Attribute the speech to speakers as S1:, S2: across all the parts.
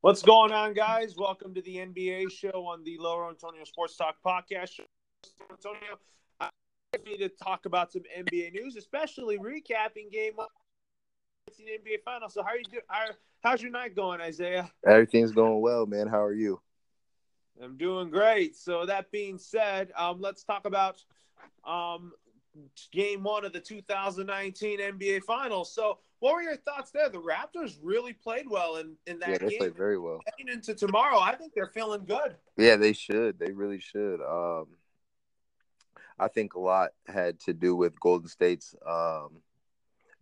S1: What's going on, guys? Welcome to the NBA show on the Lower Antonio Sports Talk podcast. Antonio, I'm ready to talk about some NBA news, especially recapping game one the NBA Finals. So, how are you doing? How, how's your night going, Isiah?
S2: Everything's going well, man. How are you?
S1: I'm doing great. So, that being said, um, let's talk about um, game one of the 2019 NBA Finals. So, what were your thoughts there? The Raptors really played well in, in that
S2: yeah, they
S1: game.
S2: played very well.
S1: Heading into tomorrow, I think they're feeling good.
S2: Yeah, they should. They really should. Um, I think a lot had to do with Golden State's um,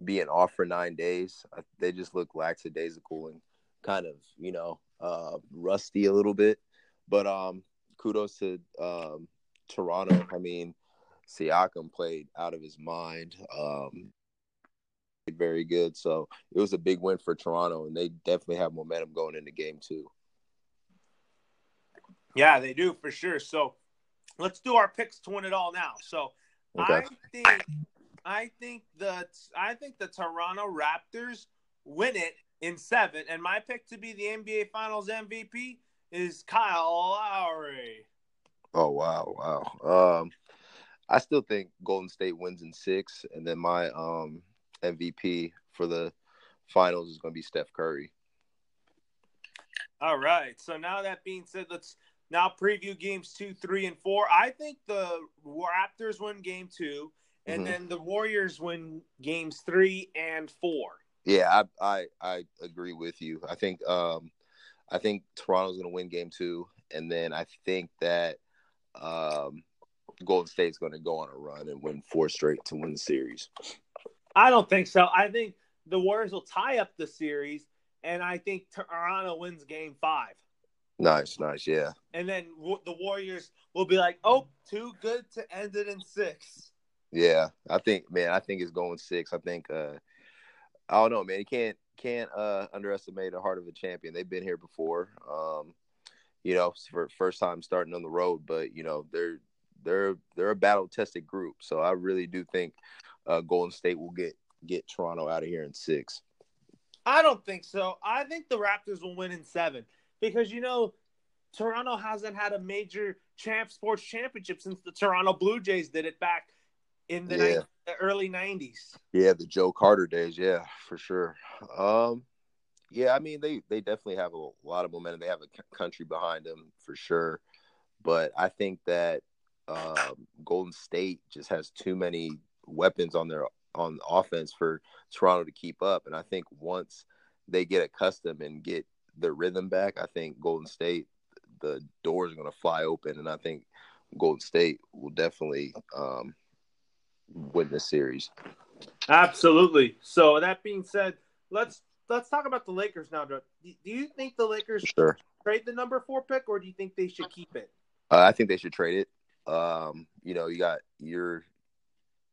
S2: being off for nine days. They just look lackadaisical and kind of, you know, uh, rusty a little bit. But um, kudos to um, Toronto. I mean, Siakam played out of his mind. Um, very good. So it was a big win for Toronto, and they definitely have momentum going into game two.
S1: Yeah, they do for sure. So let's do our picks to win it all now. So okay. I think I think the I think the Toronto Raptors win it in seven, and my pick to be the NBA Finals MVP is Kyle Lowry.
S2: Oh wow, wow. Um, I still think Golden State wins in six, and then my um MVP for the finals is going to be Steph Curry.
S1: All right. So now that being said, let's now preview games two, three, and four. I think the Raptors win game two, and mm-hmm. then the Warriors win games three and four.
S2: Yeah, I I, I agree with you. I think um I think Toronto's going to win game two, and then I think that um Golden State's going to go on a run and win four straight to win the series.
S1: I don't think so. I think the Warriors will tie up the series, and I think Toronto wins Game Five.
S2: Nice, nice, yeah.
S1: And then the Warriors will be like, "Oh, too good to end it in six.
S2: Yeah, I think, man, I think it's going six. I think, uh I don't know, man. You can't can't uh underestimate the heart of a champion. They've been here before. Um, you know, for first time starting on the road, but you know they're they're they're a battle tested group. So I really do think uh, Golden State will get get Toronto out of here in six.
S1: I don't think so. I think the Raptors will win in seven because you know Toronto hasn't had a major champ sports championship since the Toronto Blue Jays did it back in the, yeah. 90, the early '90s.
S2: Yeah, the Joe Carter days. Yeah, for sure. Um, yeah, I mean they they definitely have a lot of momentum. They have a country behind them for sure, but I think that um, Golden State just has too many weapons on their on offense for Toronto to keep up. And I think once they get accustomed and get the rhythm back, I think Golden State the doors are going to fly open, and I think Golden State will definitely um, win the series.
S1: Absolutely. So that being said, let's let's talk about the Lakers now. Do you think the Lakers
S2: sure.
S1: trade the number four pick, or do you think they should keep it?
S2: Uh, I think they should trade it. Um, you know, you got you're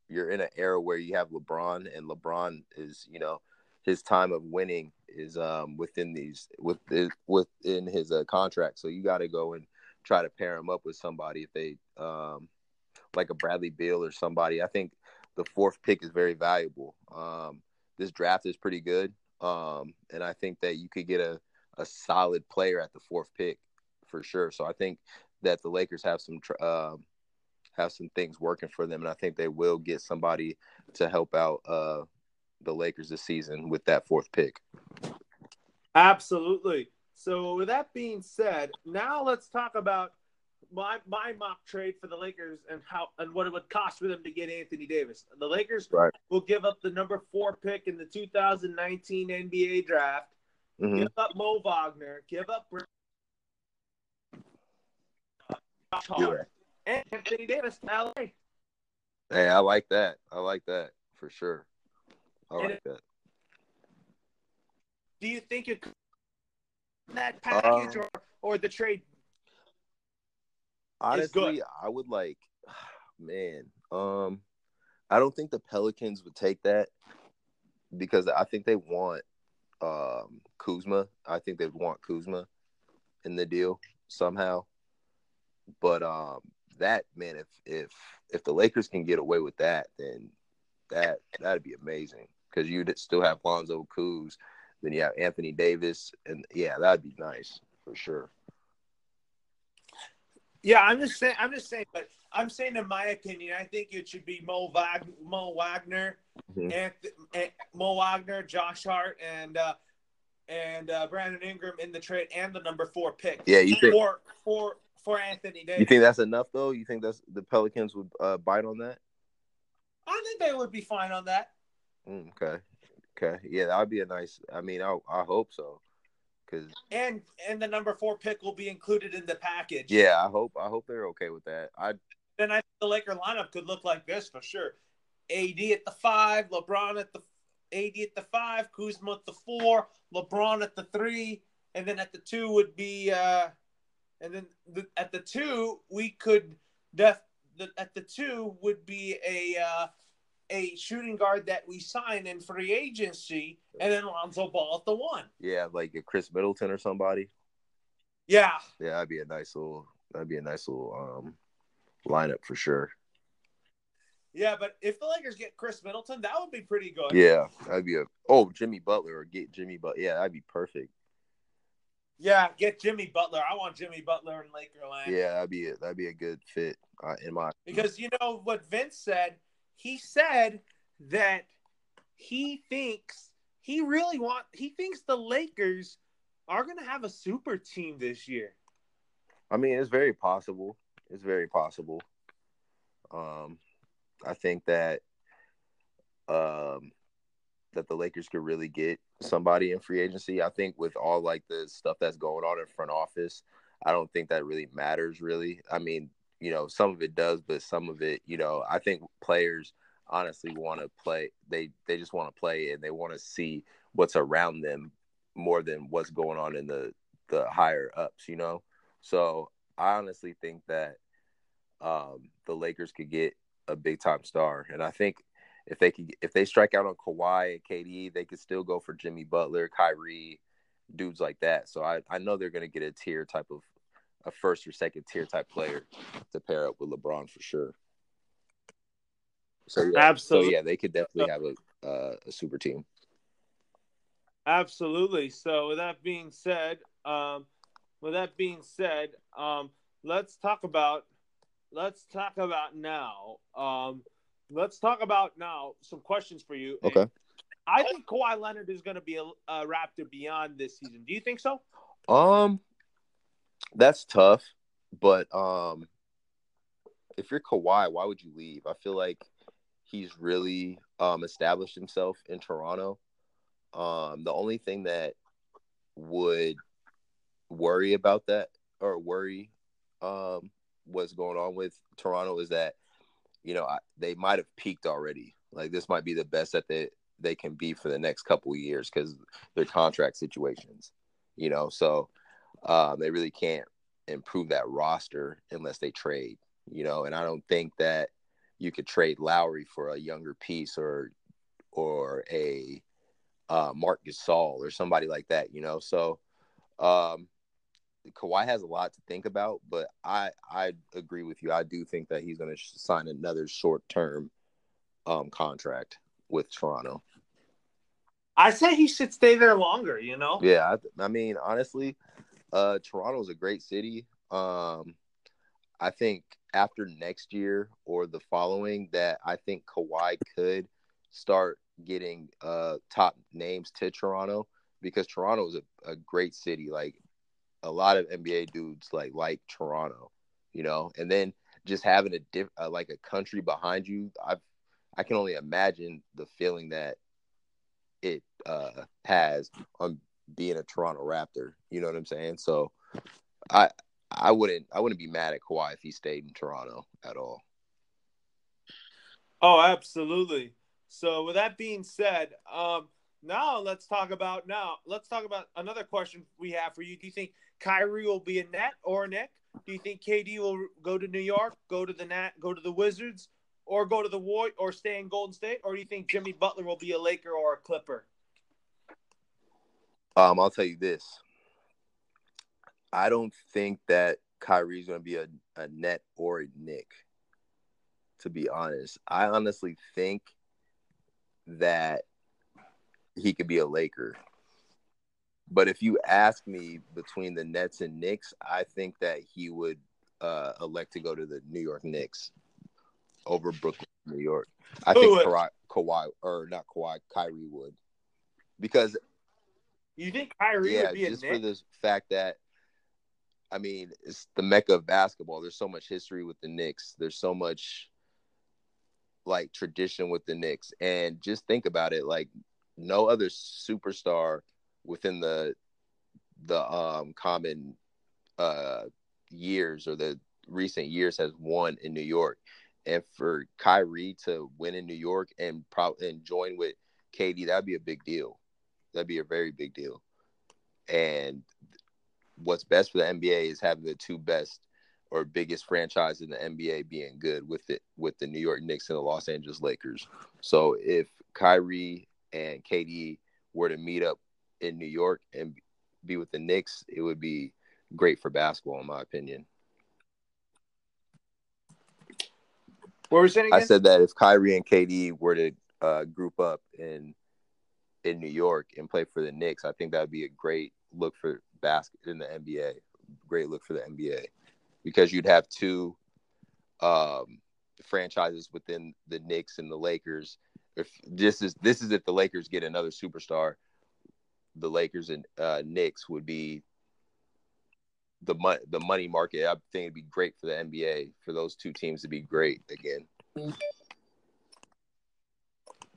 S2: you're in an era where you have LeBron, and LeBron is, you know, his time of winning is um, within these with within his uh, contract. So you got to go and try to pair him up with somebody if they um, like a Bradley Beal or somebody. I think the fourth pick is very valuable. Um, this draft is pretty good, um, and I think that you could get a a solid player at the fourth pick for sure. So I think that the Lakers have some uh, have some things working for them, and I think they will get somebody to help out uh, the Lakers this season with that fourth pick.
S1: Absolutely. So, with that being said, now let's talk about my my mock trade for the Lakers and how and what it would cost for them to get Anthony Davis. The Lakers
S2: right.
S1: will give up the number four pick in the 2019 NBA draft, mm-hmm. give up Mo Wagner, give up. Yeah and Anthony Davis LA.
S2: Hey, I like that. I like that for sure. I like that.
S1: Do you think it that package um, or, or the trade?
S2: Honestly, I would like, man. Um, I don't think the Pelicans would take that because I think they want um Kuzma. I think they'd want Kuzma in the deal somehow. But um, that man, if if if the Lakers can get away with that, then that that'd be amazing because you'd still have Lonzo Kuz Then you have Anthony Davis, and yeah, that'd be nice for sure.
S1: Yeah, I'm just saying. I'm just saying, but I'm saying, in my opinion, I think it should be Mo, Wag- Mo Wagner, mm-hmm. and, Mo Wagner, Josh Hart, and uh, and uh, Brandon Ingram in the trade, and the number four pick.
S2: Yeah, you think
S1: for for for Anthony Davis.
S2: You think that's enough, though? You think that's the Pelicans would uh, bite on that?
S1: I think they would be fine on that.
S2: Mm, okay, okay, yeah, that would be a nice. I mean, I I hope so. Cause,
S1: and and the number four pick will be included in the package.
S2: Yeah, I hope I hope they're okay with that. I
S1: then I think the Laker lineup could look like this for sure. AD at the five, LeBron at the AD at the five, Kuzma at the four, LeBron at the three, and then at the two would be, uh, and then the, at the two we could def the, at the two would be a uh, a shooting guard that we sign in free agency, and then Lonzo Ball at the one.
S2: Yeah, like a Khris Middleton or somebody.
S1: Yeah.
S2: Yeah, that'd be a nice little. That'd be a nice little um lineup for sure.
S1: Yeah, but if the Lakers get Khris Middleton, that would be pretty good.
S2: Yeah, that'd be a oh Jimmy Butler or get Jimmy But Yeah, that'd be perfect.
S1: Yeah, get Jimmy Butler. I want Jimmy Butler in Lakerland.
S2: Yeah, that'd be a, that'd be a good fit uh, in my
S1: because you know what Vince said. He said that he thinks he really want he thinks the Lakers are going to have a super team this year.
S2: I mean, it's very possible. It's very possible. Um, I think that um, that the Lakers could really get somebody in free agency. I think with all like the stuff that's going on in front office, I don't think that really matters. Really, I mean, you know, some of it does, but some of it, you know, I think players honestly want to play. They they just want to play and they want to see what's around them more than what's going on in the the higher ups. You know, so I honestly think that um, the Lakers could get a big time star, and I think if they could if they strike out on Kawhi and KD, they could still go for Jimmy Butler, Kyrie, dudes like that. So I I know they're gonna get a tier type of a first or second tier type player to pair up with LeBron for sure. So yeah, Absolutely. So yeah, they could definitely have a uh, a super team.
S1: Absolutely. So with that being said, um, with that being said, um, let's talk about let's talk about now. Um, let's talk about now some questions for you.
S2: Okay.
S1: I think Kawhi Leonard is going to be a, a, Raptor beyond this season. Do you think so?
S2: Um, that's tough, but um, if you're Kawhi, why would you leave? I feel like he's really um established himself in Toronto. Um, the only thing that would worry about that or worry um what's going on with Toronto is that you know I, they might have peaked already. Like this might be the best that they they can be for the next couple years because their contract situations. You know, so um, they really can't improve that roster unless they trade. You know, and I don't think that you could trade Lowry for a younger piece or or a uh, Marc Gasol or somebody like that. You know, so um, Kawhi has a lot to think about, but I I agree with you. I do think that he's going to sign another short term um, contract with Toronto.
S1: I say he should stay there longer. You know.
S2: Yeah, I, I mean, honestly, uh, Toronto's a great city. Um, I think after next year or the following, that I think Kawhi could start getting uh, top names to Toronto because Toronto is a, a great city. Like a lot of NBA dudes like like Toronto, you know, and then just having a diff uh, like a country behind you, I I can only imagine the feeling that it uh, has on being a Toronto Raptor. You know what I'm saying? So I I wouldn't I wouldn't be mad at Kawhi if he stayed in Toronto at all.
S1: Oh, absolutely. So with that being said, um, now let's talk about now. Let's talk about another question we have for you. Do you think Kyrie will be a net or a Knick? Do you think KD will go to New York, go to the Nat, go to the Wizards, or go to the War, or stay in Golden State, or do you think Jimmy Butler will be a Laker or a Clipper?
S2: Um, I'll tell you this. I don't think that Kyrie's going to be a, a net or a Knick. To be honest, I honestly think that he could be a Laker. But if you ask me between the Nets and Knicks, I think that he would uh, elect to go to the New York Knicks over Brooklyn, New York. I think Kawhi, Kawhi or not Kawhi, Kyrie would because
S1: you think Kyrie
S2: yeah,
S1: would be
S2: just for the fact that I mean it's the mecca of basketball. There's so much history with the Knicks. There's so much like tradition with the Knicks, and just think about it. Like no other superstar within the the um common uh years or the recent years has won in New York. And for Kyrie to win in New York and probably and join with KD, that'd be a big deal. That'd be a very big deal. And what's best for the NBA is having the two best or biggest franchise in the NBA being good with it with the New York Knicks and the Los Angeles Lakers. So if Kyrie and KD were to meet up in New York and be with the Knicks, it would be great for basketball, in my opinion.
S1: What you saying again?
S2: I said that if Kyrie and KD were to uh, group up in in New York and play for the Knicks, I think that would be a great look for basket in the NBA. Great look for the NBA because you'd have two um, franchises within the Knicks and the Lakers. If this is this is if the Lakers get another superstar, the Lakers and uh, Knicks would be the money the money market. I think it'd be great for the NBA for those two teams to be great again.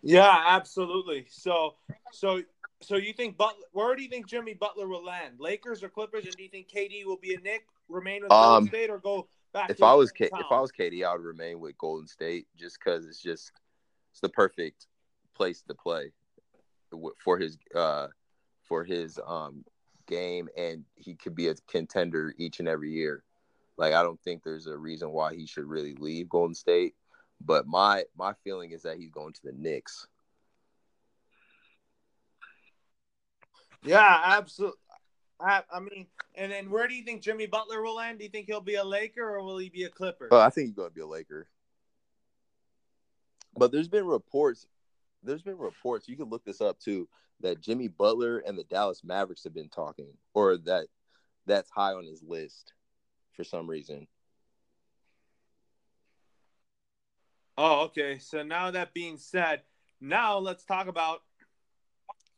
S1: Yeah, absolutely. So, so, so you think Butler? Where do you think Jimmy Butler will land? Lakers or Clippers? And do you think KD will be a Knick, remain with Golden
S2: Um,
S1: State, or go back?
S2: If
S1: to
S2: I was K- if I was KD, I would remain with Golden State just because it's just it's the perfect place to play for his uh for his um game, and he could be a contender each and every year. Like I don't think there's a reason why he should really leave Golden State. But my my feeling is that he's going to the Knicks.
S1: yeah, absolutely. I, I mean, and then where do you think Jimmy Butler will land? Do you think he'll be a Laker or will he be a Clipper?
S2: Oh, I think he's going to be a Laker. But there's been reports. There's been reports. You can look this up too. That Jimmy Butler and the Dallas Mavericks have been talking, or that that's high on his list for some reason.
S1: Oh, okay. So now that being said, now let's talk about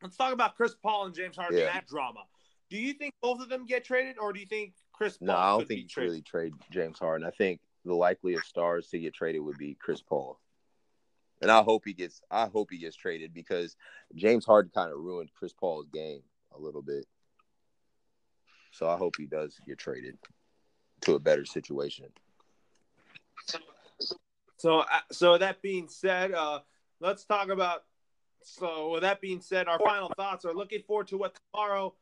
S1: let's talk about Chris Paul and James Harden
S2: Yeah.
S1: that drama. Do you think both of them get traded, or do you think Chris Paul?
S2: No, I don't think you
S1: traded?
S2: really trade James Harden. I think the likeliest stars to get traded would be Chris Paul. And I hope he gets I hope he gets traded because James Harden kind of ruined Chris Paul's game a little bit. So I hope he does get traded to a better situation.
S1: So, so that being said, uh, let's talk about. So, with that being said, our final thoughts are looking forward to what tomorrow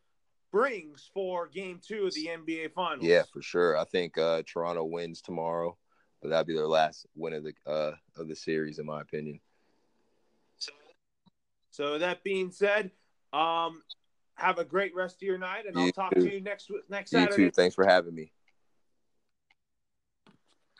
S1: brings for Game Two of the NBA Finals.
S2: Yeah, for sure. I think uh, Toronto wins tomorrow, but that'll be their last win of the uh, of the series, in my opinion.
S1: So that being said, um, have a great rest of your night, and I'll talk
S2: too.
S1: to you next next
S2: You
S1: Saturday.
S2: too. Thanks for having me.